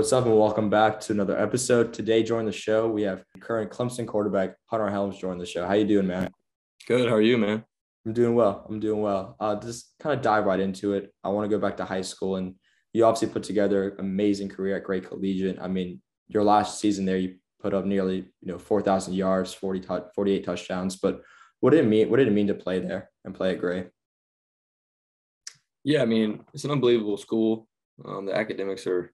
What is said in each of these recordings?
What's up, and welcome back to another episode. Today, joining the show, we have current Clemson quarterback Hunter Helms joining the show. How you doing, man? Good. How are you, man? I'm doing well. I'm doing well. Uh, just kind of dive right into it. I want to go back to high school, and you obviously put together an amazing career at Gray Collegiate. I mean, your last season there, you put up nearly you know 4,000 yards, 40 t- 48 touchdowns. But what did it mean? What did it mean to play there and play at Gray? Yeah, I mean, it's an unbelievable school. Um, the academics are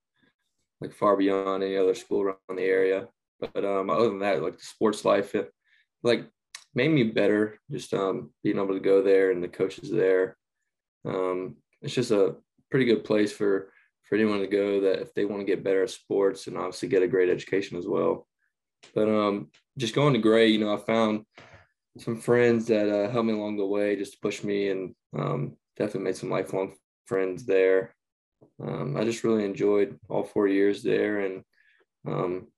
like far beyond any other school around the area. But um, other than that, like the sports life, it like made me better. Just um, being able to go there and the coaches there. Um, it's just a pretty good place for for anyone to go that if they want to get better at sports and obviously get a great education as well. But um, just going to Gray, you know, I found some friends that uh, helped me along the way, just to push me, and um, definitely made some lifelong friends there um, I just really enjoyed all four years there and um,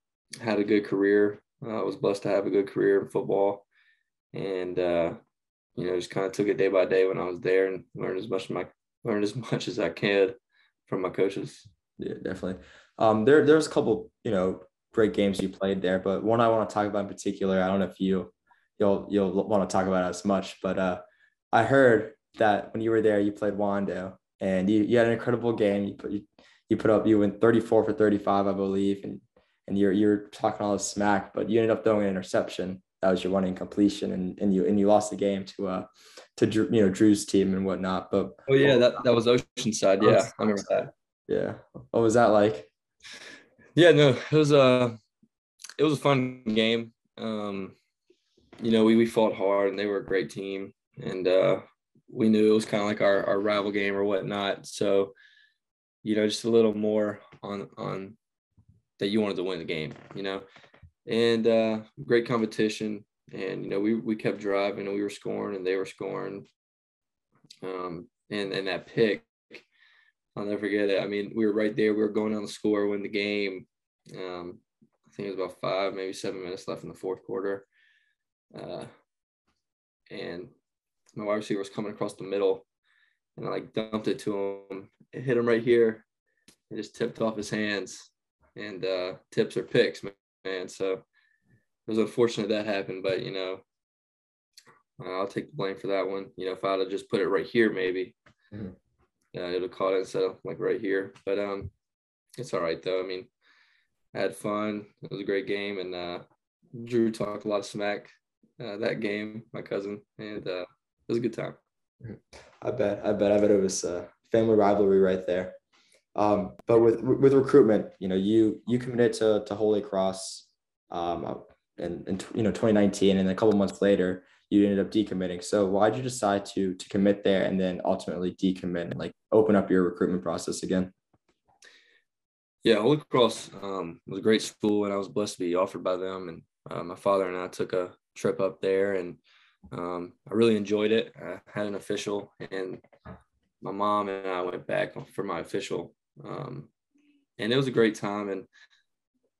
had a good career. Uh, I was blessed to have a good career in football, and uh, you know, just kind of took it day by day when I was there and learned as much as my learned as much as I could from my coaches. Yeah, definitely. Um, there, there's a couple, you know, great games you played there, but one I want to talk about in particular. I don't know if you, you'll, you'll want to talk about as much, but uh, I heard that when you were there, you played Wando, and you, you had an incredible game. You put you, you put up you went 34 for 35, I believe, and and you're you're talking all this smack, but you ended up throwing an interception. That was your one completion, and and you and you lost the game to uh to you know Drew's team and whatnot. But oh yeah, that that was Oceanside. Yeah, I remember that. Yeah, what was that like? Yeah, no, it was a uh, it was a fun game. Um, you know, we we fought hard, and they were a great team, and uh, we knew it was kind of like our, our rival game or whatnot. So, you know, just a little more on on that you wanted to win the game, you know, and uh, great competition. And you know, we we kept driving and we were scoring and they were scoring. Um, and and that pick, I'll never forget it. I mean, we were right there. We were going on the score, win the game. Um, I think it was about five, maybe seven minutes left in the fourth quarter. Uh, and my wide receiver was coming across the middle, and I like dumped it to him. It hit him right here. It just tipped off his hands, and uh, tips are picks, man. So it was unfortunate that happened, but you know, I'll take the blame for that one. You know, if I'd have just put it right here, maybe, mm-hmm. yeah, it'd have caught it instead of like right here. But um, it's all right though. I mean, I had fun. It was a great game, and uh, Drew talked a lot of smack uh, that game, my cousin, and uh, it was a good time. I bet. I bet. I bet it was a family rivalry right there. Um, but with with recruitment, you know, you you committed to to Holy Cross, um, in, in you know 2019, and a couple months later, you ended up decommitting. So why did you decide to to commit there and then ultimately decommit, and like open up your recruitment process again? Yeah, Holy Cross um, was a great school, and I was blessed to be offered by them. And uh, my father and I took a trip up there, and um, I really enjoyed it. I had an official, and my mom and I went back for my official, um, and it was a great time. And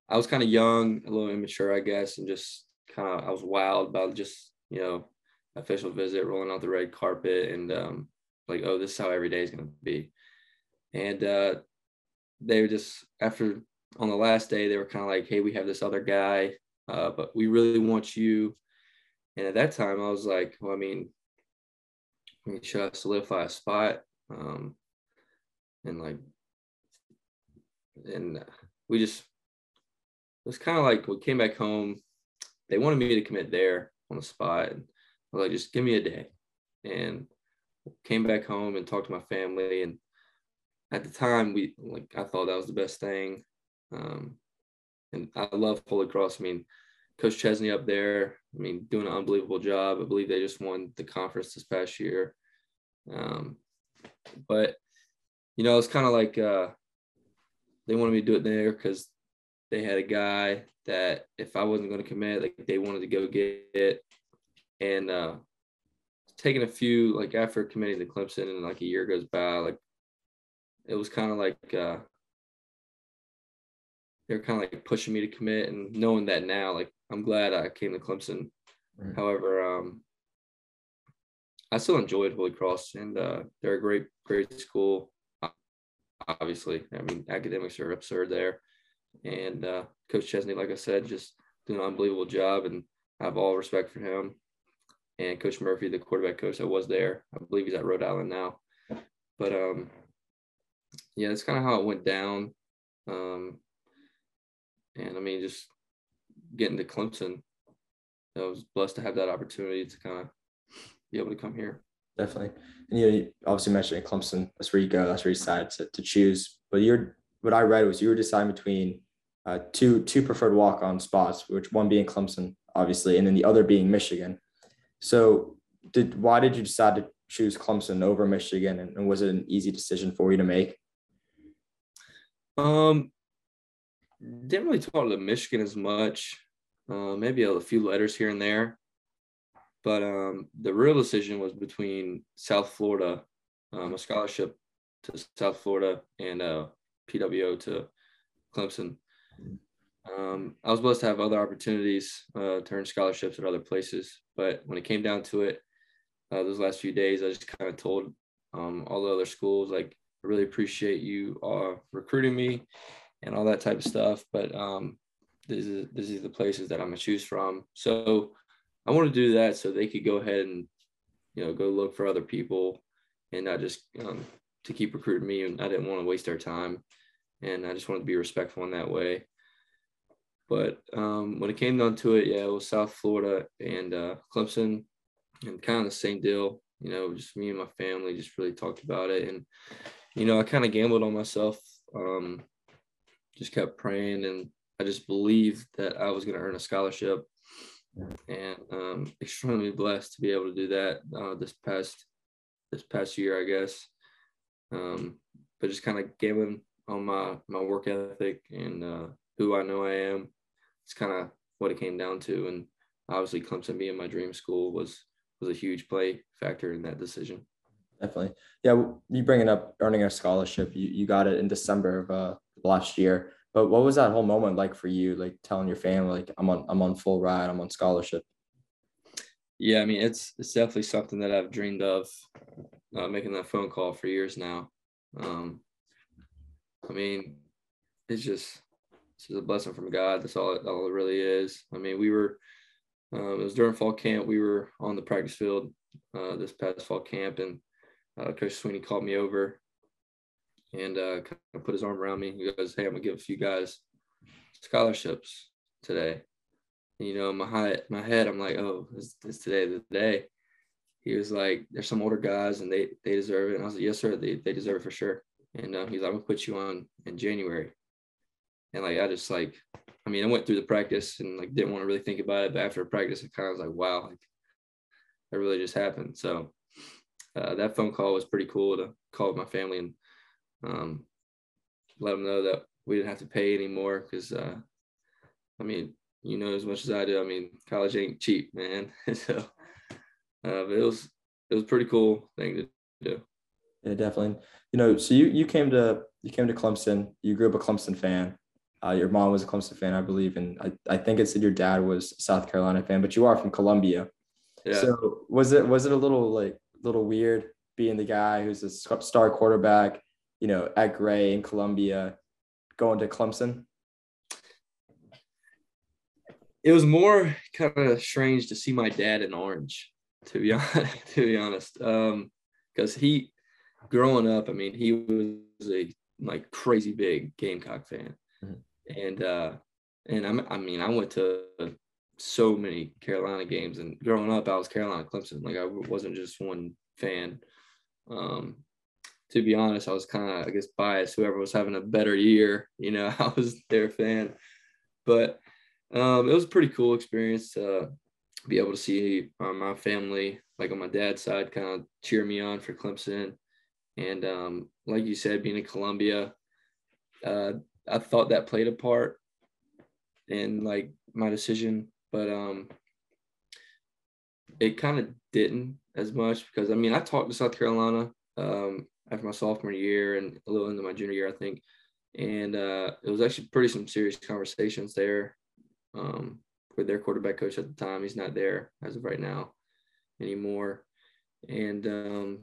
I was kind of young, a little immature, I guess, and just kind of I was wild about just you know official visit, rolling out the red carpet, and um, like, oh, this is how every day is going to be. And uh, they were just after on the last day, they were kind of like, hey, we have this other guy, uh, but we really want you and at that time, I was like, well, I mean, I mean should I solidify a spot? Um, and like, and we just, it was kind of like we came back home. They wanted me to commit there on the spot. And I was like, just give me a day. And came back home and talked to my family. And at the time, we like, I thought that was the best thing. Um, and I love Holy Cross. I mean, Coach Chesney up there, I mean, doing an unbelievable job. I believe they just won the conference this past year. Um, but, you know, it's kind of like uh, they wanted me to do it there because they had a guy that if I wasn't going to commit, like they wanted to go get it. And uh, taking a few, like after committing to Clemson and like a year goes by, like it was kind of like uh, they're kind of like pushing me to commit and knowing that now, like I'm glad I came to Clemson. Right. However, um, I still enjoyed Holy Cross and uh, they're a great, great school. Obviously, I mean, academics are absurd there. And uh, Coach Chesney, like I said, just doing an unbelievable job, and I have all respect for him. And Coach Murphy, the quarterback coach that was there, I believe he's at Rhode Island now. But um, yeah, that's kind of how it went down. Um, and I mean, just getting to Clemson, I was blessed to have that opportunity to kind of be able to come here. Definitely. And you, know, you obviously mentioned Clemson. That's where you go. That's where you decided to, to choose. But you're what I read was you were deciding between uh, two two preferred walk on spots, which one being Clemson, obviously, and then the other being Michigan. So, did why did you decide to choose Clemson over Michigan, and, and was it an easy decision for you to make? Um, didn't really talk to Michigan as much. Uh, maybe a few letters here and there, but um, the real decision was between South Florida, um, a scholarship to South Florida, and uh, PWO to Clemson. Um, I was blessed to have other opportunities uh, to earn scholarships at other places, but when it came down to it, uh, those last few days, I just kind of told um, all the other schools like, I really appreciate you uh, recruiting me and all that type of stuff, but um, this is this is the places that I'm gonna choose from. So I want to do that so they could go ahead and you know go look for other people and not just um, to keep recruiting me. And I didn't want to waste their time, and I just wanted to be respectful in that way. But um, when it came down to it, yeah, it was South Florida and uh, Clemson, and kind of the same deal. You know, just me and my family just really talked about it, and you know, I kind of gambled on myself. Um, just kept praying, and I just believed that I was going to earn a scholarship, and um, extremely blessed to be able to do that uh, this past this past year, I guess. Um, but just kind of gambling on my my work ethic and uh, who I know I am it's kind of what it came down to. And obviously, Clemson being my dream school was was a huge play factor in that decision. Definitely, yeah. You bringing up earning a scholarship, you you got it in December of uh, last year. But what was that whole moment like for you? Like telling your family, like I'm on I'm on full ride, I'm on scholarship. Yeah, I mean it's it's definitely something that I've dreamed of, uh, making that phone call for years now. Um, I mean, it's just is a blessing from God. That's all it, all it really is. I mean, we were, um, it was during fall camp. We were on the practice field uh, this past fall camp, and uh, Coach Swinney called me over and uh, kind of put his arm around me. He goes, "Hey, I'm gonna give a few guys scholarships today." And, you know, my head, my head, I'm like, "Oh, is, is today the day?" He was like, "There's some older guys, and they they deserve it." And I was like, "Yes, sir. They they deserve it for sure." And uh, he's like, "I'm gonna put you on in January." And like I just like, I mean, I went through the practice and like didn't want to really think about it, but after practice, it kind of was like, wow, like that really just happened. So uh, that phone call was pretty cool to call my family and um, let them know that we didn't have to pay anymore because uh, I mean, you know as much as I do. I mean, college ain't cheap, man. so, uh, but it was it was pretty cool thing to do. Yeah, definitely. You know, so you you came to you came to Clemson. You grew up a Clemson fan. Uh, your mom was a Clemson fan, I believe, and I, I think it said your dad was a South Carolina fan, but you are from Columbia. Yeah. So was it was it a little like little weird being the guy who's a star quarterback, you know, at Gray in Columbia, going to Clemson? It was more kind of strange to see my dad in orange, to be honest. To be honest, um, because he, growing up, I mean, he was a like crazy big Gamecock fan and uh, and I'm, I mean, I went to so many Carolina games, and growing up, I was Carolina Clemson. Like I wasn't just one fan. Um, to be honest, I was kind of, I guess, biased. Whoever was having a better year, you know, I was their fan. But um, it was a pretty cool experience to be able to see uh, my family, like on my dad's side, kind of cheer me on for Clemson. And um, like you said, being in Columbia, uh, I thought that played a part in like my decision, but um, it kind of didn't as much because I mean I talked to South Carolina um, after my sophomore year and a little into my junior year I think, and uh, it was actually pretty some serious conversations there um, with their quarterback coach at the time. He's not there as of right now anymore, and um,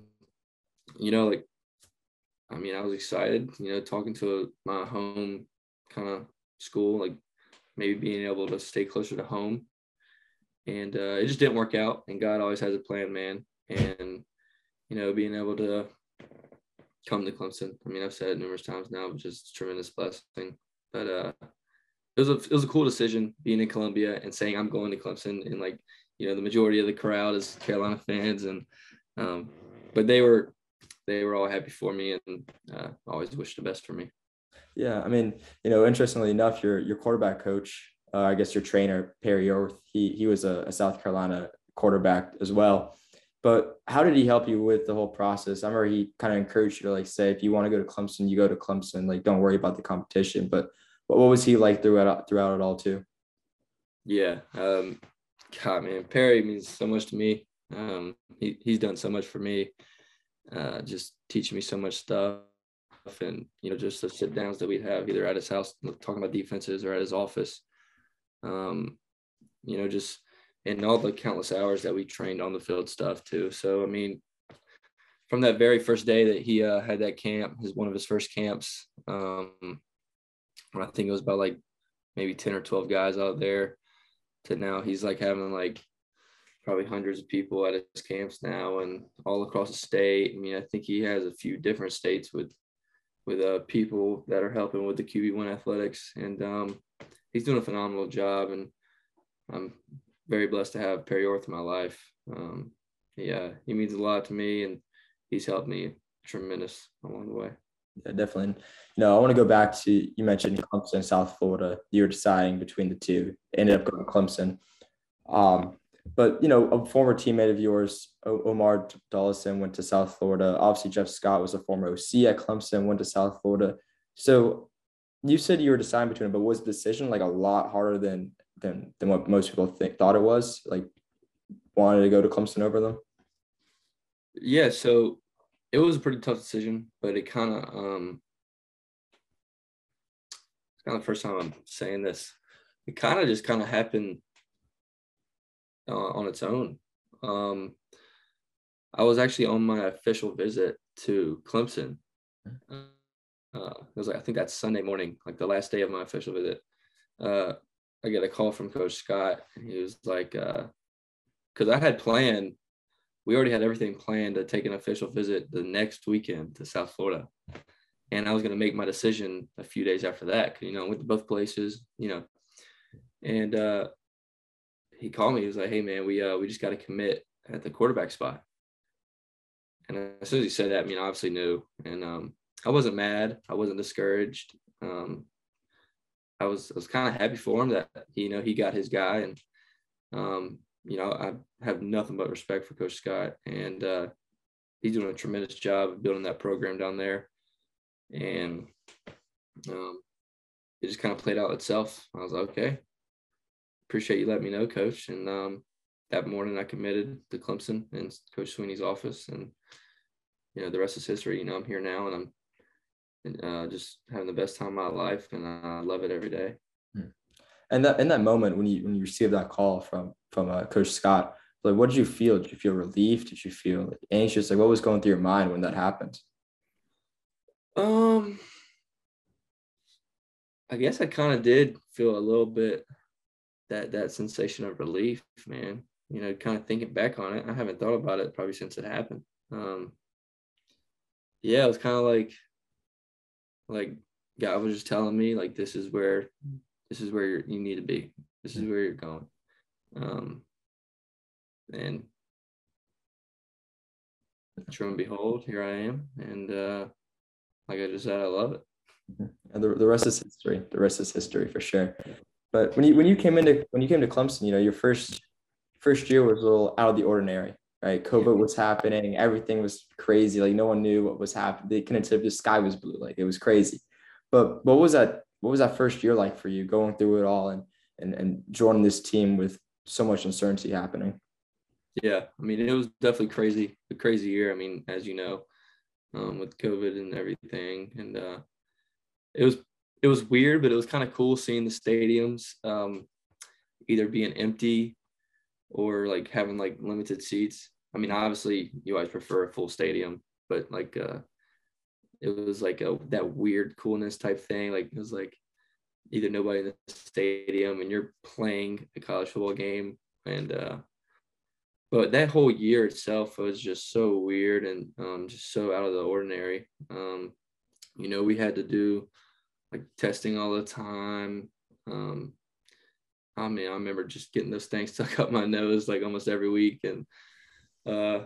you know like I mean, I was excited, you know, talking to my home kind of school, like maybe being able to stay closer to home. And uh, it just didn't work out. And God always has a plan, man. And you know, being able to come to Clemson. I mean, I've said it numerous times now, but just tremendous blessing. But uh, it was a it was a cool decision being in Columbia and saying I'm going to Clemson and like you know the majority of the crowd is Carolina fans and um, but they were they were all happy for me and uh, always wished the best for me. Yeah, I mean, you know, interestingly enough, your your quarterback coach, uh, I guess your trainer Perry Orth, he he was a, a South Carolina quarterback as well. But how did he help you with the whole process? I remember he kind of encouraged you to like say, if you want to go to Clemson, you go to Clemson. Like, don't worry about the competition. But what was he like throughout throughout it all too? Yeah, um, God, man, Perry means so much to me. Um, he he's done so much for me, uh, just teaching me so much stuff, and you know, just the sit downs that we'd have either at his house talking about defenses or at his office. Um, you know, just and all the countless hours that we trained on the field stuff too. So I mean, from that very first day that he uh, had that camp, his one of his first camps, um, I think it was about like maybe 10 or 12 guys out there to now he's like having like probably hundreds of people at his camps now and all across the state. I mean, I think he has a few different states with with uh, people that are helping with the QB1 athletics. And um, he's doing a phenomenal job. And I'm very blessed to have Perry Orth in my life. Um, yeah, he means a lot to me and he's helped me tremendous along the way. Yeah, definitely. You know, I want to go back to you mentioned Clemson, South Florida. You were deciding between the two. Ended up going to Clemson. Um, but you know, a former teammate of yours, Omar Dollison, went to South Florida. Obviously, Jeff Scott was a former OC at Clemson, went to South Florida. So you said you were deciding between them, but was the decision like a lot harder than than than what most people think thought it was? Like wanted to go to Clemson over them? Yeah, so it was a pretty tough decision, but it kind of um it's kind of the first time I'm saying this. It kind of just kind of happened uh, on its own. Um, I was actually on my official visit to Clemson. Uh, it was like I think that's Sunday morning, like the last day of my official visit. Uh, I get a call from Coach Scott, he was like, because uh, I had planned we already had everything planned to take an official visit the next weekend to South Florida. And I was going to make my decision a few days after that. You know, went to both places, you know, and uh, he called me. He was like, "Hey, man, we uh, we just got to commit at the quarterback spot." And as soon as he said that, I mean, I obviously knew, and um, I wasn't mad. I wasn't discouraged. Um, I was I was kind of happy for him that you know he got his guy, and um, you know, I have nothing but respect for Coach Scott, and uh, he's doing a tremendous job of building that program down there. And um, it just kind of played out itself. I was like, okay, appreciate you letting me know, Coach. And um, that morning, I committed to Clemson in Coach Swinney's office, and you know, the rest is history. You know, I'm here now, and I'm uh, just having the best time of my life, and I love it every day. Hmm. And that in that moment when you when you received that call from from uh, Coach Scott. Like, what did you feel? Did you feel relieved? Did you feel like, anxious? Like, what was going through your mind when that happened? Um, I guess I kind of did feel a little bit that that sensation of relief, man. You know, kind of thinking back on it, I haven't thought about it probably since it happened. Um, yeah, it was kind of like, like God was just telling me, like, this is where, this is where you need to be. This is where you're going. Um, and true and behold, here I am. And uh, like I just said, I love it. And the, the rest is history. The rest is history for sure. But when you when you came into when you came to Clemson, you know, your first first year was a little out of the ordinary, right? COVID was happening, everything was crazy. Like no one knew what was happening. They couldn't tell the sky was blue. Like it was crazy. But what was that? What was that first year like for you, going through it all and and and joining this team with so much uncertainty happening. Yeah, I mean, it was definitely crazy, a crazy year. I mean, as you know, um, with COVID and everything, and uh, it was it was weird, but it was kind of cool seeing the stadiums um, either being empty or like having like limited seats. I mean, obviously, you always prefer a full stadium, but like uh, it was like a that weird coolness type thing. Like it was like either nobody in the stadium and you're playing a college football game and uh but that whole year itself was just so weird and um, just so out of the ordinary um, you know we had to do like testing all the time um, i mean i remember just getting those things stuck up my nose like almost every week and uh,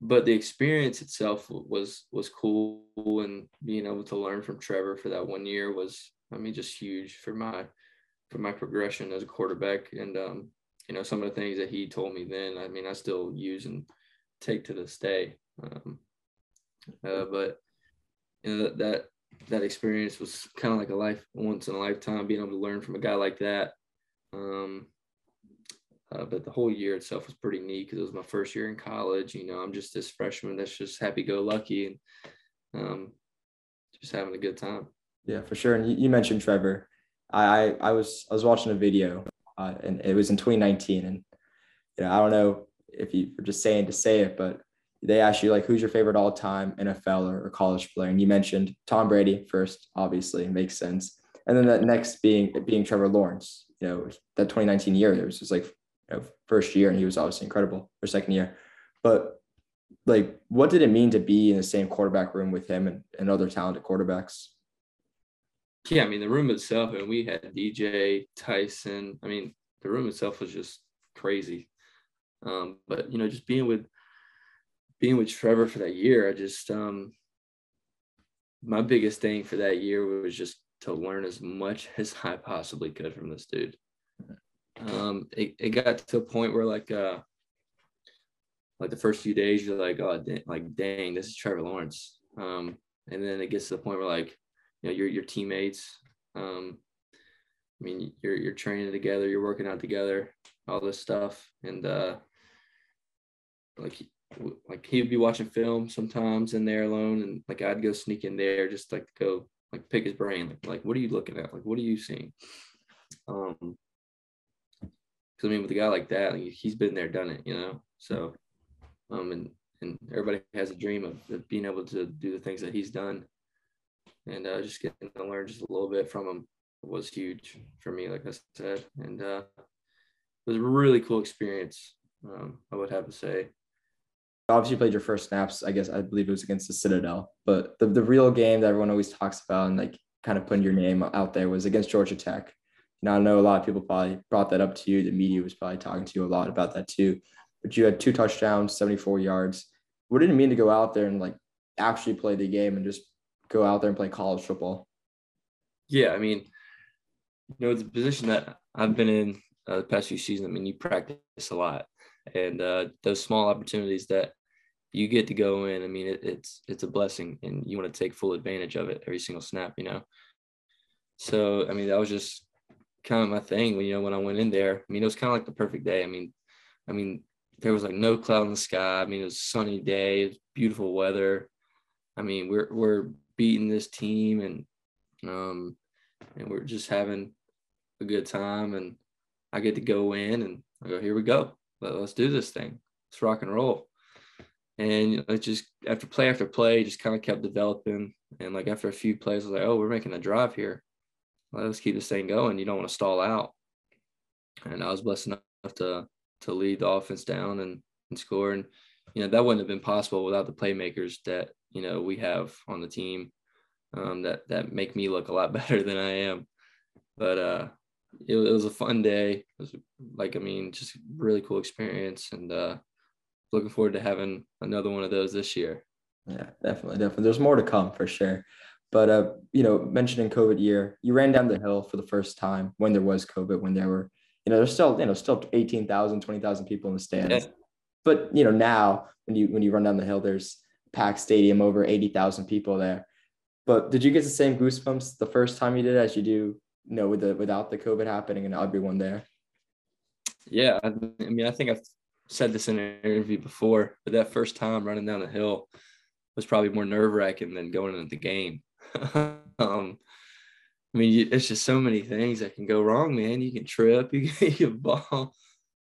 but the experience itself was was cool and being able to learn from trevor for that one year was I mean, just huge for my for my progression as a quarterback. And um, you know, some of the things that he told me then, I mean, I still use and take to this day. Um, uh, but you know that, that that experience was kind of like a life once in a lifetime being able to learn from a guy like that. Um, uh, but the whole year itself was pretty neat because it was my first year in college. You know, I'm just this freshman that's just happy go lucky and um, just having a good time. Yeah, for sure. And you, you mentioned Trevor. I, I, I was I was watching a video, uh, and it was in 2019, and you know I don't know if you were just saying to say it, but they asked you like who's your favorite all-time NFL or, or college player, and you mentioned Tom Brady first. Obviously, makes sense. And then that next being being Trevor Lawrence. You know that 2019 year, it was just like you know, first year, and he was obviously incredible. Or second year, but like what did it mean to be in the same quarterback room with him and, and other talented quarterbacks? yeah, I mean the room itself, and we had DJ Taisun. I mean the room itself was just crazy. Um, but you know, just being with being with Trevor for that year, I just um, my biggest thing for that year was just to learn as much as I possibly could from this dude. Um, it, it got to a point where like uh, like the first few days you're like, oh, like dang, this is Trevor Lawrence. Um, and then it gets to the point where like you know your your teammates. Um, I mean, you're you're training together, you're working out together, all this stuff, and uh, like like he'd be watching film sometimes in there alone, and like I'd go sneak in there just like go like pick his brain, like like what are you looking at, like what are you seeing? Um, because I mean, with a guy like that, like, he's been there, done it, you know. So, um, and and everybody has a dream of, of being able to do the things that he's done and uh, just getting to learn just a little bit from him was huge for me, like I said, and uh, it was a really cool experience. Um, I would have to say. Obviously, you played your first snaps. I guess I believe it was against the Citadel, but the, the real game that everyone always talks about and like kind of putting your name out there was against Georgia Tech. Now I know a lot of people probably brought that up to you. The media was probably talking to you a lot about that too. But you had two touchdowns, 74 yards. What did it mean to go out there and like actually play the game and just go out there and play college football? Yeah, I mean, you know, it's a position that I've been in uh, the past few seasons. I mean, you practice a lot, and uh, those small opportunities that you get to go in. I mean, it, it's it's a blessing, and you want to take full advantage of it every single snap. You know. So I mean, that was just kind of my thing when you know when I went in there. I mean, it was kind of like the perfect day. I mean, I mean, there was like no cloud in the sky. I mean, it was sunny day, beautiful weather. I mean, we're we're beating this team and um and we're just having a good time and I get to go in and I go, here we go. Let, us do this thing. Let's rock and roll. And it just after play after play, just kind of kept developing. And like after a few plays, I was like, oh, we're making a drive here. Let's keep this thing going. You don't want to stall out. And I was blessed enough to to lead the offense down and, and score. And you know, that wouldn't have been possible without the playmakers that you know we have on the team um, that that make me look a lot better than I am. But uh, it, it, was a fun day. It was like I mean, just really cool experience, and uh, looking forward to having another one of those this year. Yeah, definitely, definitely. There's more to come for sure. But uh, you know, mentioning COVID year, you ran down the hill for the first time when there was COVID, when there were, you know, there's still, you know, still 18,000, 20,000 people in the stands. Yeah. But you know, now when you when you run down the hill, there's packed stadium, over 80,000 people there. But did you get the same goosebumps the first time you did as you do, you know, with the without the COVID happening and everyone there? Yeah, I, I mean, I think I've said this in an interview before, but that first time running down the hill was probably more nerve wracking than going into the game. um, I mean, it's just so many things that can go wrong, man. You can trip, you can, you can ball,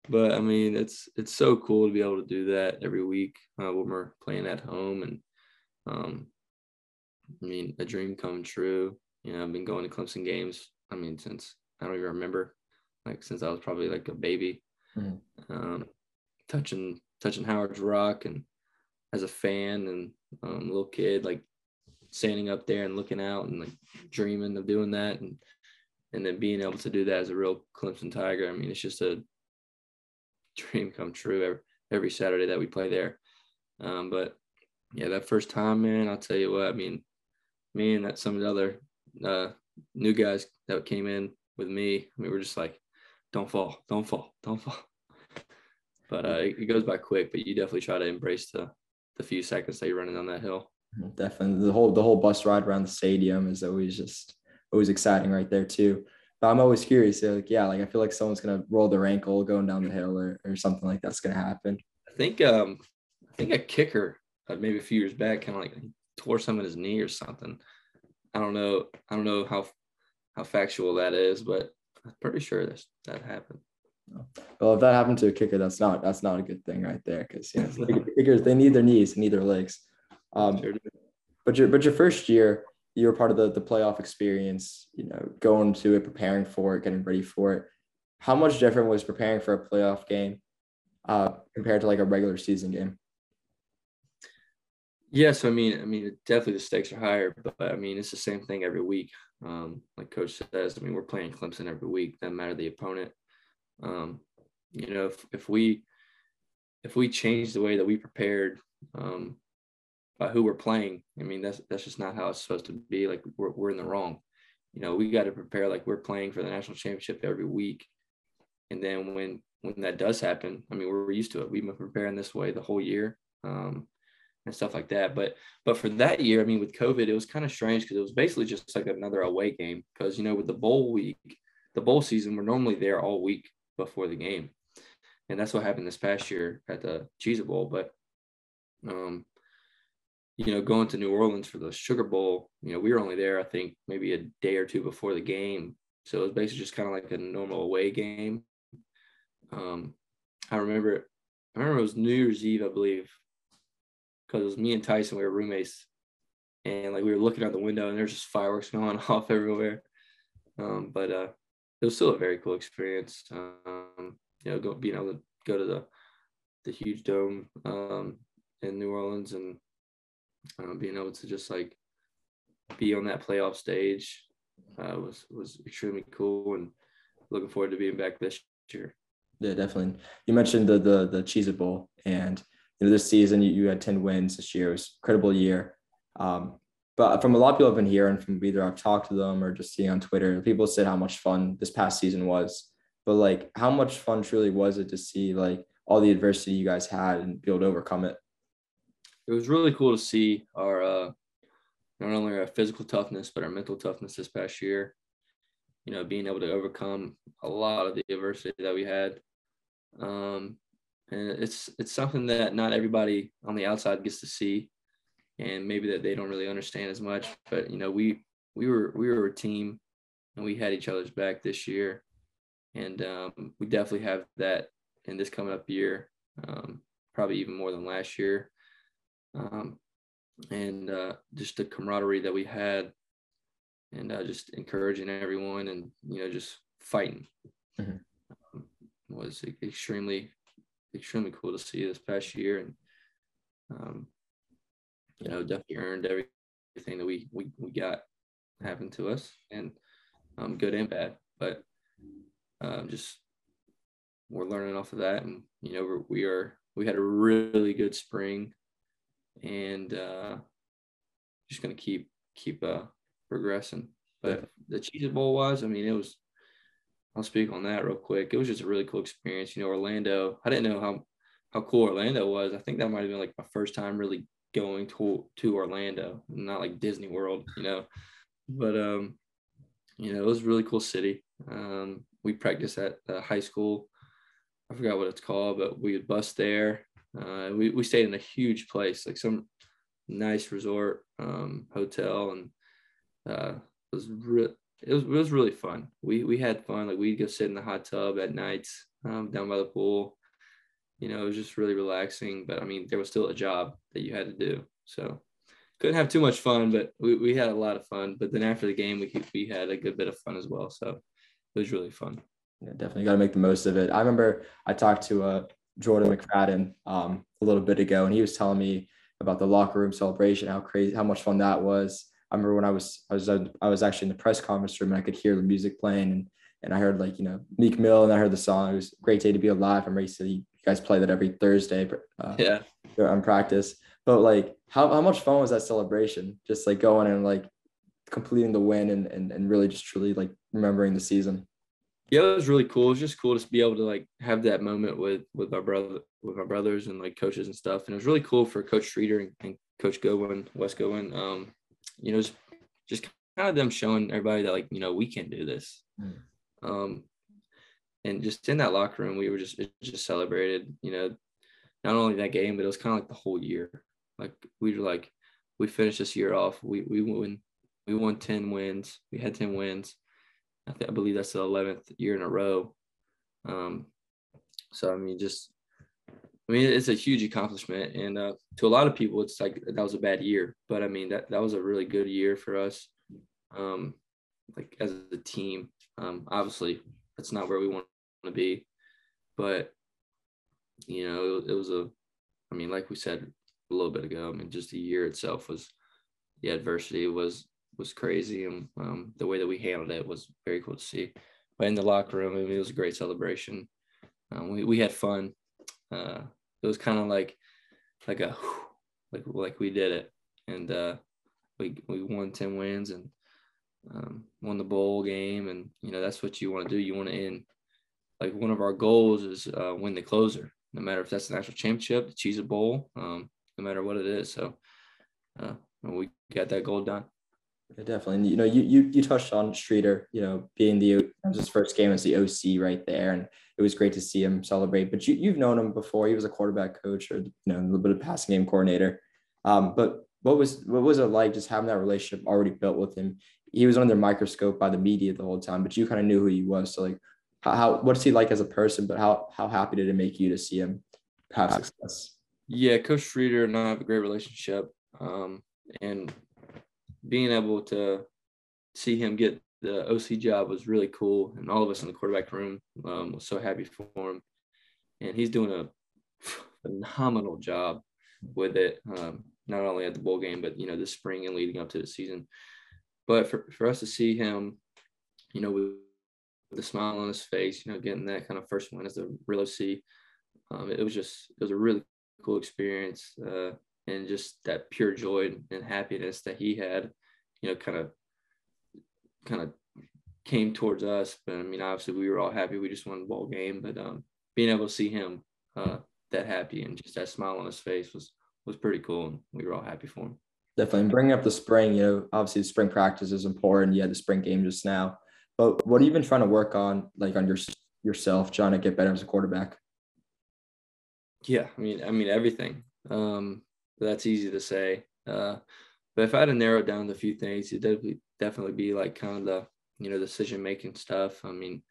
but I mean, it's it's so cool to be able to do that every week uh, when we're playing at home, and um, I mean, a dream come true. You know, I've been going to Clemson games I mean, since I don't even remember, like since I was probably like a baby, mm. um, touching touching Howard's Rock and as a fan and um, little kid, like standing up there and looking out and like dreaming of doing that and and then being able to do that as a real Clemson Tiger. I mean, it's just a dream come true every, every Saturday that we play there. Um, but yeah, that first time, man, I'll tell you what. I mean, me and that some of the other uh, new guys that came in with me, we were just like, "Don't fall, don't fall, don't fall." But uh, it, it goes by quick. But you definitely try to embrace the the few seconds that you're running down that hill. Definitely, the whole the whole bus ride around the stadium is always just always exciting right there too. But I'm always curious. Like, yeah, like I feel like someone's gonna roll their ankle going down the hill or, or something like that's gonna happen. I think um I think a kicker uh, maybe a few years back kind of like tore some of his knee or something. I don't know. I don't know how how factual that is, but I'm pretty sure that that happened. Well, if that happened to a kicker, that's not that's not a good thing right there because you know, kickers they need their knees, they need their legs. Um, sure but your but your first year, you were part of the the playoff experience. You know, going to it, preparing for it, getting ready for it. How much different was preparing for a playoff game uh, compared to like a regular season game? Yes, I mean, I mean, definitely the stakes are higher, but I mean, it's the same thing every week. Um, like Coach says, I mean, we're playing Clemson every week. Doesn't matter the opponent. Um, you know, if, if we if we change the way that we prepared um, by who we're playing, I mean, that's that's just not how it's supposed to be. Like we're we're in the wrong. You know, we got to prepare like we're playing for the national championship every week, and then when when that does happen, I mean, we're used to it. We've been preparing this way the whole year. Um, and stuff like that. But but for that year, I mean, with COVID, it was kind of strange because it was basically just like another away game. Because you know, with the bowl week, the bowl season, we're normally there all week before the game, and that's what happened this past year at the Cheez Bowl. But um, you know, going to New Orleans for the Sugar Bowl, you know, we were only there, I think, maybe a day or two before the game. So it was basically just kind of like a normal away game. Um, I remember, I remember it was New Year's Eve, I believe, because it was me and Taisun. We were roommates, and like we were looking out the window, and there's just fireworks going off everywhere. Um, but uh, it was still a very cool experience. Um, you know, go, being able to go to the the huge dome um, in New Orleans and uh, being able to just like be on that playoff stage uh, was was extremely cool and looking forward to being back this year. Yeah, definitely. You mentioned the the the Cheez Bowl and you know, this season you, you had 10 wins this year. It was incredible year. Um, but from a lot of people I've been hearing from either I've talked to them or just seeing on Twitter, people said how much fun this past season was. But like, how much fun truly was it to see like all the adversity you guys had and be able to overcome it? It was really cool to see our uh, not only our physical toughness but our mental toughness this past year. You know, being able to overcome a lot of the adversity that we had. Um, and it's it's something that not everybody on the outside gets to see and maybe that they don't really understand as much but you know we we were we were a team and we had each other's back this year and um, we definitely have that in this coming up year um, probably even more than last year um, and uh, just the camaraderie that we had and uh, just encouraging everyone and you know just fighting mm-hmm. Um, was extremely extremely cool to see this past year, and um, you know, definitely earned everything that we we we got happened to us, and um, good and bad. But um, just we're learning off of that, and you know, we're, we are we had a really good spring, and uh, just gonna keep keep uh, progressing. But the Cheez Bowl wise, I mean, it was I'll speak on that real quick. It was just a really cool experience. You know, Orlando. I didn't know how how cool Orlando was. I think that might have been like my first time really going to to Orlando, not like Disney World, you know. But um, you know, it was a really cool city. Um, we practiced at the high school. I forgot what it's called, but we would bus there. Uh, we we stayed in a huge place, like some nice resort um, hotel, and uh, it was re- it was it was really fun. We we had fun. Like we'd go sit in the hot tub at nights um, down by the pool. You know, it was just really relaxing. But I mean, there was still a job that you had to do. So couldn't have too much fun, but we, we had a lot of fun. But then after the game, we we had a good bit of fun as well. So it was really fun. Yeah, definitely got to make the most of it. I remember I talked to uh, Jordan McFadden um, a little bit ago, and he was telling me about the locker room celebration, how crazy, how much fun that was. I remember when I was I was I was actually in the press conference room and I could hear the music playing and and I heard like you know Meek Mill and I heard the song. It was a great day to be alive. I'm ready to you guys play that every Thursday. Uh, yeah, on practice. But like, how how much fun was that celebration? Just like going and like completing the win and and and really just truly like remembering the season. Yeah, it was really cool. It was just cool to be able to like have that moment with with my brother with my brothers and like coaches and stuff. And it was really cool for Coach Streeter and, and Coach Goodwin, Wes Goodwin. Um, you know, just, just kind of them showing everybody that like, you know, we can do this. Mm. Um, and just in that locker room, we were just just celebrated, you know, not only that game, but it was kind of like the whole year. Like we were like, we finished this year off. We we won we won 10 wins. We had 10 wins. I, think, I believe that's the 11th year in a row. Um, so I mean, just I mean, it's a huge accomplishment, and uh, to a lot of people, it's like that was a bad year. But I mean, that that was a really good year for us, um, like as a team. Um, obviously, that's not where we want to be, but you know, it, it was a. I mean, like we said a little bit ago, I mean, just the year itself was the adversity was was crazy, and um, the way that we handled it was very cool to see. But in the locker room, it was a great celebration. Um, we we had fun uh, it was kind of like like a like like we did it, and uh, we we won ten wins and um, won the bowl game, and you know that's what you want to do. You want to end like one of our goals is uh, win the closer, no matter if that's the national championship, the Cheez Bowl, um, no matter what it is. So uh, we got that goal done. Yeah, definitely. And, you know, you, you you touched on Streeter, you know, being the his first game as the OC right there, and it was great to see him celebrate. But you you've known him before. He was a quarterback coach, or you know, a little bit of passing game coordinator. Um, but what was what was it like just having that relationship already built with him? He was under microscope by the media the whole time, but you kind of knew who he was. So like, how, how what's he like as a person? But how how happy did it make you to see him have success? Yeah, Coach Streeter and I have a great relationship. Um, and being able to see him get the OC job was really cool, and all of us in the quarterback room um, was so happy for him. And he's doing a phenomenal job with it, um, not only at the bowl game, but you know this spring and leading up to the season. But for, for us to see him, you know, with, the smile on his face, you know, getting that kind of first win as the real OC, um, it was just it was a really cool experience. Uh, and just that pure joy and happiness that he had, you know, kind of kind of came towards us. But I mean, obviously we were all happy. We just won the ball game, but um, being able to see him uh, that happy and just that smile on his face was was pretty cool, and we were all happy for him. Definitely, bringing up the spring, you know, obviously the spring practice is important. You had the spring game just now, but what have you been trying to work on, like on your yourself, trying to get better as a quarterback? Yeah, I mean, I mean everything. Um, that's easy to say. Uh, but if I had to narrow down the few things, it'd definitely definitely be like kind of the you know decision making stuff. I mean,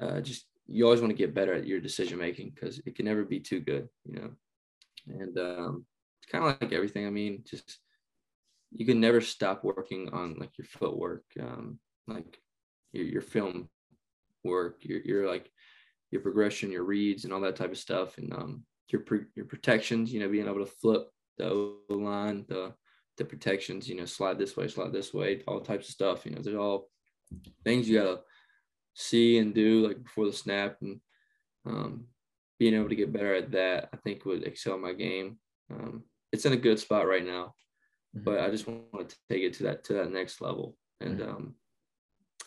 uh, just you always want to get better at your decision making because it can never be too good, you know. And um, it's kind of like everything. I mean, just you can never stop working on like your footwork, um, like your your film work, your your like your progression, your reads, and all that type of stuff, and um, your your protections. You know, being able to flip the O line, the the protections, you know, slide this way, slide this way, all types of stuff. You know, they're all things you gotta see and do like before the snap, and um, being able to get better at that, I think would excel my game. Um, it's in a good spot right now, mm-hmm. but I just want to take it to that to that next level, and mm-hmm. um,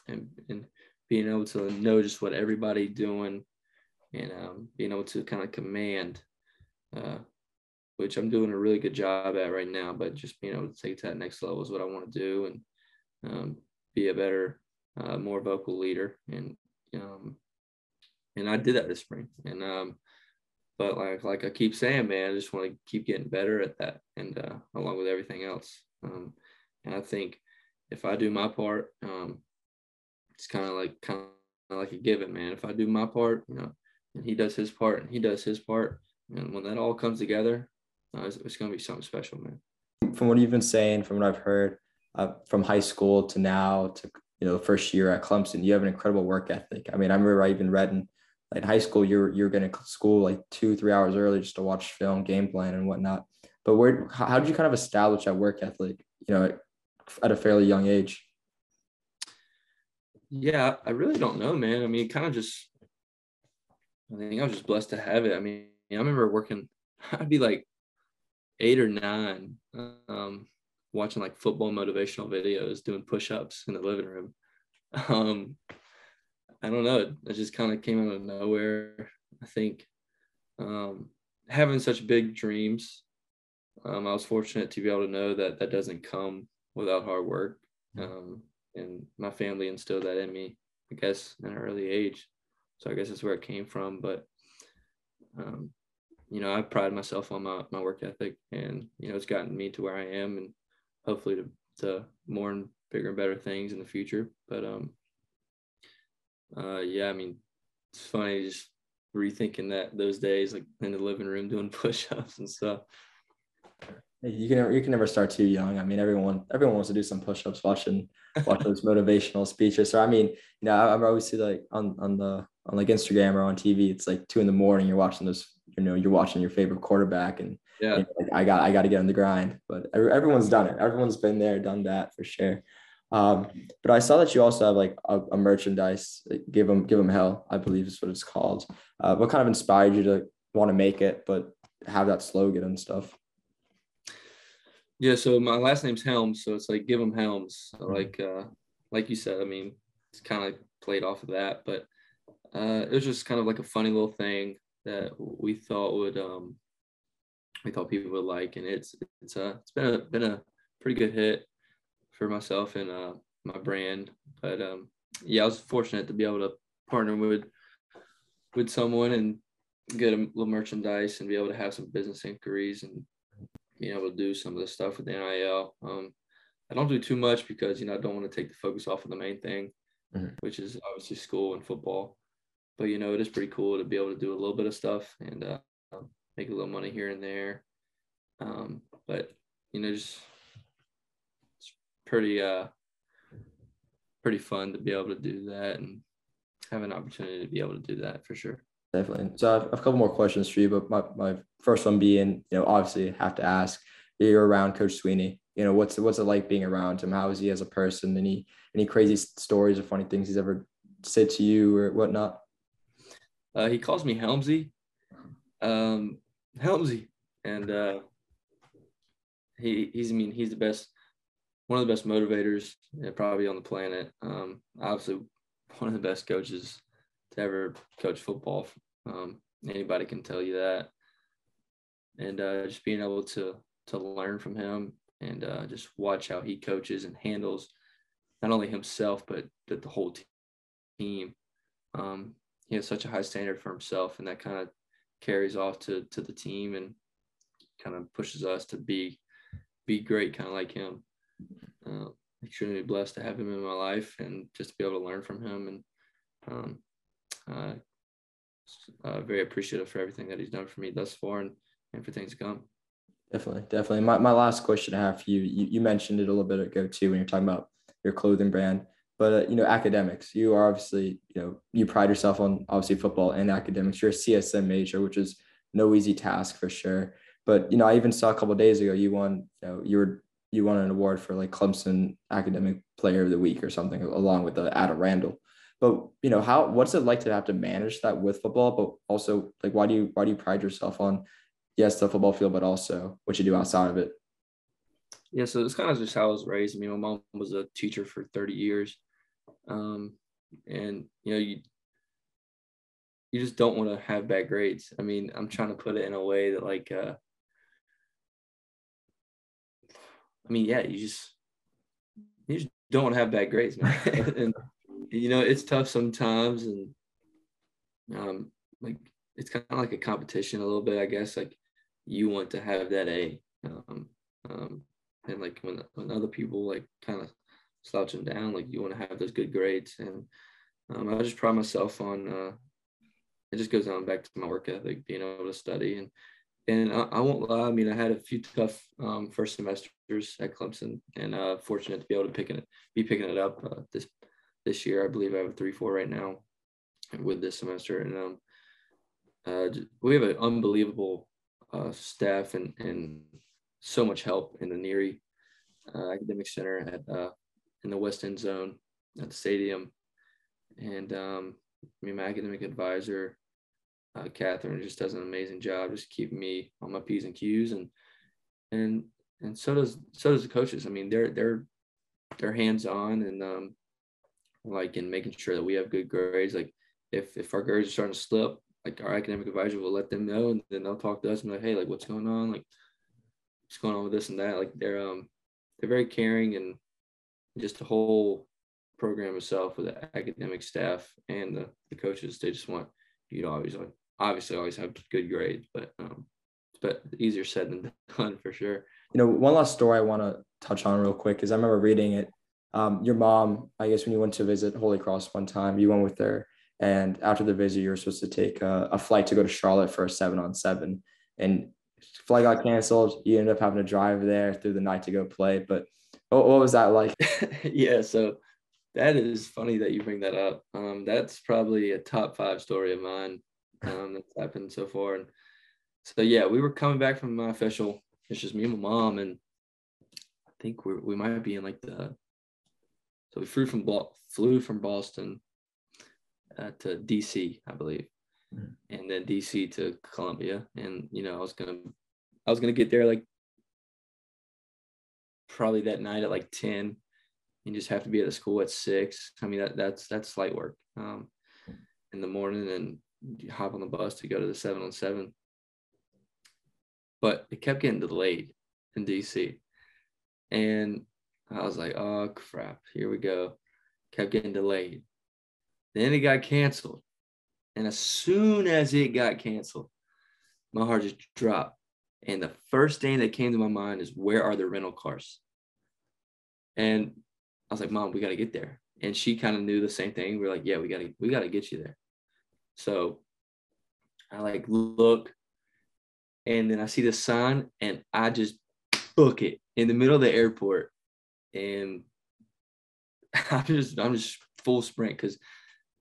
and and being able to know just what everybody doing, and um, being able to kind of command uh, which I'm doing a really good job at right now. But just being able to take to that next level is what I want to do and um, be a better, uh, more vocal leader. And um, and I did that this spring. And um, but like like I keep saying, man, I just want to keep getting better at that, and uh, along with everything else. Um, and I think if I do my part, um, it's kind of like kind of like a given, man. If I do my part, you know, and he does his part, and he does his part, and when that all comes together, uh, it's, it's going to be something special, man. from what you've been saying, from what I've heard, uh, from high school to now to you know the first year at Clemson, you have an incredible work ethic. I mean, I remember I even read in like high school, you're you're getting to school like two three hours early just to watch film, game plan, and whatnot. But where how, how did you kind of establish that work ethic? You know, at a fairly young age. Yeah, I really don't know, man. I mean, kind of just. I think I was just blessed to have it. I mean, I remember working. I'd be like eight or nine, um, watching like football motivational videos, doing push-ups in the living room. Um, I don't know. It just kind of came out of nowhere. I think um, having such big dreams, um, I was fortunate to be able to know that that doesn't come without hard work. Um, and my family instilled that in me, I guess, in an early age. So I guess that's where it came from. But um, you know, I pride myself on my, my work ethic and, you know, it's gotten me to where I am and hopefully to, to more and bigger and better things in the future. But, um, uh, yeah, I mean, it's funny just rethinking that those days, like in the living room doing push-ups and stuff. You can never, you can never start too young. I mean, everyone everyone wants to do some push-ups, watching watch those motivational speeches. So I mean, you know, I, I always see like on on the on like Instagram or on TV, it's like two in the morning. You're watching those you know you're watching your favorite quarterback and yeah. you know, like, i got i got to get on the grind. But everyone's done it. Everyone's been there done that for sure. Um, but i saw that you also have like a, a merchandise give them give them hell i believe is what it's called. Uh, what kind of inspired you to want to make it but have that slogan and stuff? Yeah so my last name's helms so it's like give them helms. Mm-hmm. like uh like you said i mean it's kind of played off of that but uh, it was just kind of like a funny little thing that we thought would um we thought people would like and it's it's uh it's been a been a pretty good hit for myself and uh my brand but um yeah I was fortunate to be able to partner with with someone and get a little merchandise and be able to have some business inquiries and being able to do some of the stuff with the NIL. Um, I don't do too much because you know I don't want to take the focus off of the main thing, mm-hmm. which is obviously school and football but you know it is pretty cool to be able to do a little bit of stuff and uh, make a little money here and there. Um, but you know just it's pretty uh pretty fun to be able to do that and have an opportunity to be able to do that for sure. Definitely. So i have a couple more questions for you but my, my first one being you know obviously have to ask you're around coach Swinney. You know what's what's it like being around him? How is he as a person? Any any crazy stories or funny things he's ever said to you or whatnot uh, he calls me Helmsy, um, Helmsy, and uh, he he's I mean he's the best, one of the best motivators yeah, probably on the planet. Um, obviously, one of the best coaches to ever coach football. Um, anybody can tell you that, and uh, just being able to to learn from him and uh, just watch how he coaches and handles not only himself but the, the whole team. Um, he has such a high standard for himself, and that kind of carries off to to the team and kind of pushes us to be be great, kind of like him. Uh, extremely blessed to have him in my life and just to be able to learn from him and um, uh, uh, very appreciative for everything that he's done for me thus far and, and for things to come. Definitely, definitely. My, my last question I have for you, you, you mentioned it a little bit ago too when you're talking about your clothing brand but uh, you know academics you are obviously you know you pride yourself on obviously football and academics. You're a csm major which is no easy task for sure. But you know i even saw a couple days ago you won you know you were you won an award for like clemson academic player of the week or something along with the adam randall. But you know how what's it like to have to manage that with football? But also like why do you why do you pride yourself on yes the football field but also what you do outside of it? Yeah, so it's kind of just how I was raised. I mean, my mom was a teacher for 30 years. Um, and you know, you you just don't want to have bad grades. I mean, I'm trying to put it in a way that like uh I mean, yeah, you just you just don't want to have bad grades, man. and you know, it's tough sometimes and um like it's kind of like a competition a little bit, I guess. Like you want to have that A. Um, um, and like when when other people like kind of slouching down, like you want to have those good grades. And um, I just pride myself on. Uh, it just goes on back to my work ethic, being able to study and and I, I, won't lie. I mean, I had a few tough um, first semesters at Clemson, and uh, fortunate to be able to pick it, be picking it up uh, this this year. I believe I have a three four right now with this semester, and um, uh, we have an unbelievable uh, staff and and so much help in the Nieri uh, Academic Center at uh, in the West End Zone at the stadium, and um, I mean my academic advisor uh, Catherine just does an amazing job, just keeping me on my p's and q's, and and and so does so does the coaches. I mean, they're they're they're hands on and um, like in making sure that we have good grades. Like if if our grades are starting to slip, like our academic advisor will let them know, and then they'll talk to us and be like, hey, like what's going on, like what's going on with this and that. Like they're um they're very caring and just the whole program itself with the academic staff and the, the coaches. They just want you know obviously obviously always have good grades, but um, but easier said than done for sure. You know, one last story I want to touch on real quick is I remember reading it. Um, your mom, I guess, when you went to visit Holy Cross one time, you went with her, and after the visit, you were supposed to take a, a flight to go to Charlotte for a seven on seven, and flight got canceled. You ended up having to drive there through the night to go play. But what, what was that like? yeah, so that is funny that you bring that up. Um, that's probably a top five story of mine um, that's happened so far. And so yeah, we were coming back from my official. It's just me and my mom, and I think we we might be in like the. So we flew from flew from Boston uh, to DC, I believe, mm-hmm. and then DC to Columbia. And you know, I was gonna I was gonna get there like probably that night at like ten, and just have to be at the school at six. I mean that that's that's light work um, in the morning, and hop on the bus to go to the seven on seven. But it kept getting delayed in DC. And I was like, oh crap, here we go. Kept getting delayed. Then it got canceled. And as soon as it got canceled, my heart just dropped. And the first thing that came to my mind is where are the rental cars? And I was like, Mom, we got to get there. And she kind of knew the same thing. We are like, Yeah, we got to, we got to get you there. So I like look and then I see the sign and I just book it in the middle of the airport. And I'm just I'm just full sprint because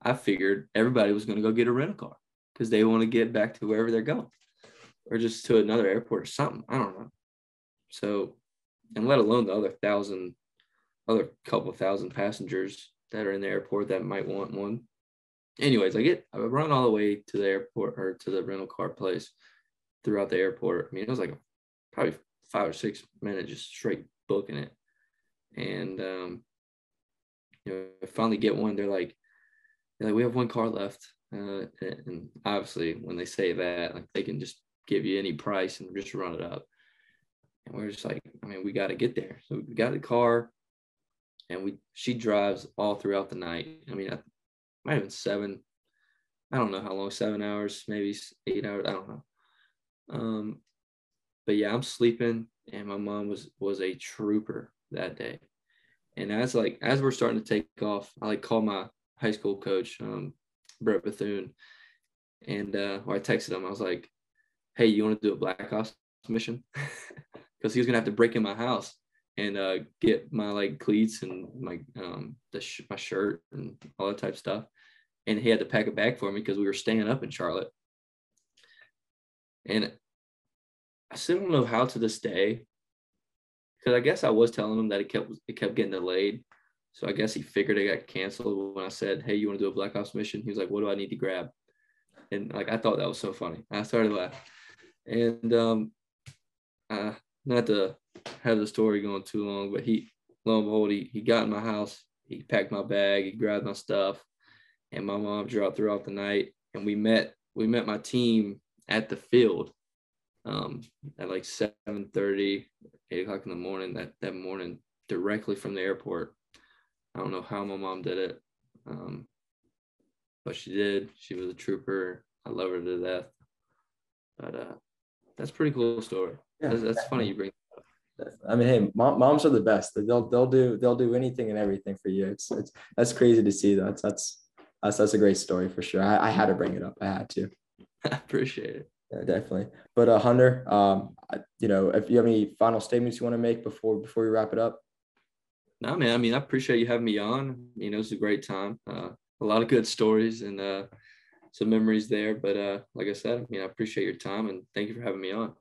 I figured everybody was gonna go get a rental car because they want to get back to wherever they're going. Or just to another airport or something. I don't know. So and let alone the other thousand other couple thousand passengers that are in the airport that might want one anyways, I get I run all the way to the airport or to the rental car place throughout the airport. I mean, it was like probably five or six minutes just straight booking it. And um, you know, I finally get one. They're like, they're like, we have one car left. Uh, and obviously, when they say that, like they can just give you any price and just run it up. And we're just like, I mean, we got to get there. So we got the car, and we she drives all throughout the night. I mean, I, might have been seven. I don't know how long, seven hours, maybe eight hours. I don't know. Um, but yeah, I'm sleeping, and my mom was was a trooper that day. And as like as we're starting to take off, I like call my high school coach, um, Brett Bethune, and uh, or I texted him. I was like, "Hey, you want to do a Black Ops mission?" Because he was gonna have to break in my house and uh, get my like cleats and my um the sh- my shirt and all that type stuff and he had to pack it back for me because we were staying up in Charlotte. And I still don't know how to this day, because I guess I was telling him that it kept it kept getting delayed. So I guess he figured it got canceled when I said, "Hey, you want to do a Black Ops mission?" He was like, "What do I need to grab?" And like I thought that was so funny. I started laughing, and um, uh, not to have the story going too long, but he, lo and behold, he, he got in my house. He packed my bag. He grabbed my stuff and my mom drove throughout the night and we met we met my team at the field um, at like 7 30 8 o'clock in the morning that that morning directly from the airport i don't know how my mom did it um, but she did she was a trooper i love her to death but uh, that's pretty cool story yeah, that's, that's funny you bring I mean, hey, mom, moms are the best. They'll they'll do they'll do anything and everything for you. It's it's that's crazy to see. That's that's that's that's a great story for sure. I, I had to bring it up. I had to. I appreciate it. Yeah, definitely. But uh, Hunter, um, I, you know, if you have any final statements you want to make before before we wrap it up. No, man. I mean, I appreciate you having me on. You know, it's a great time. Uh, a lot of good stories and uh, some memories there. But uh, like I said, I mean, I appreciate your time and thank you for having me on.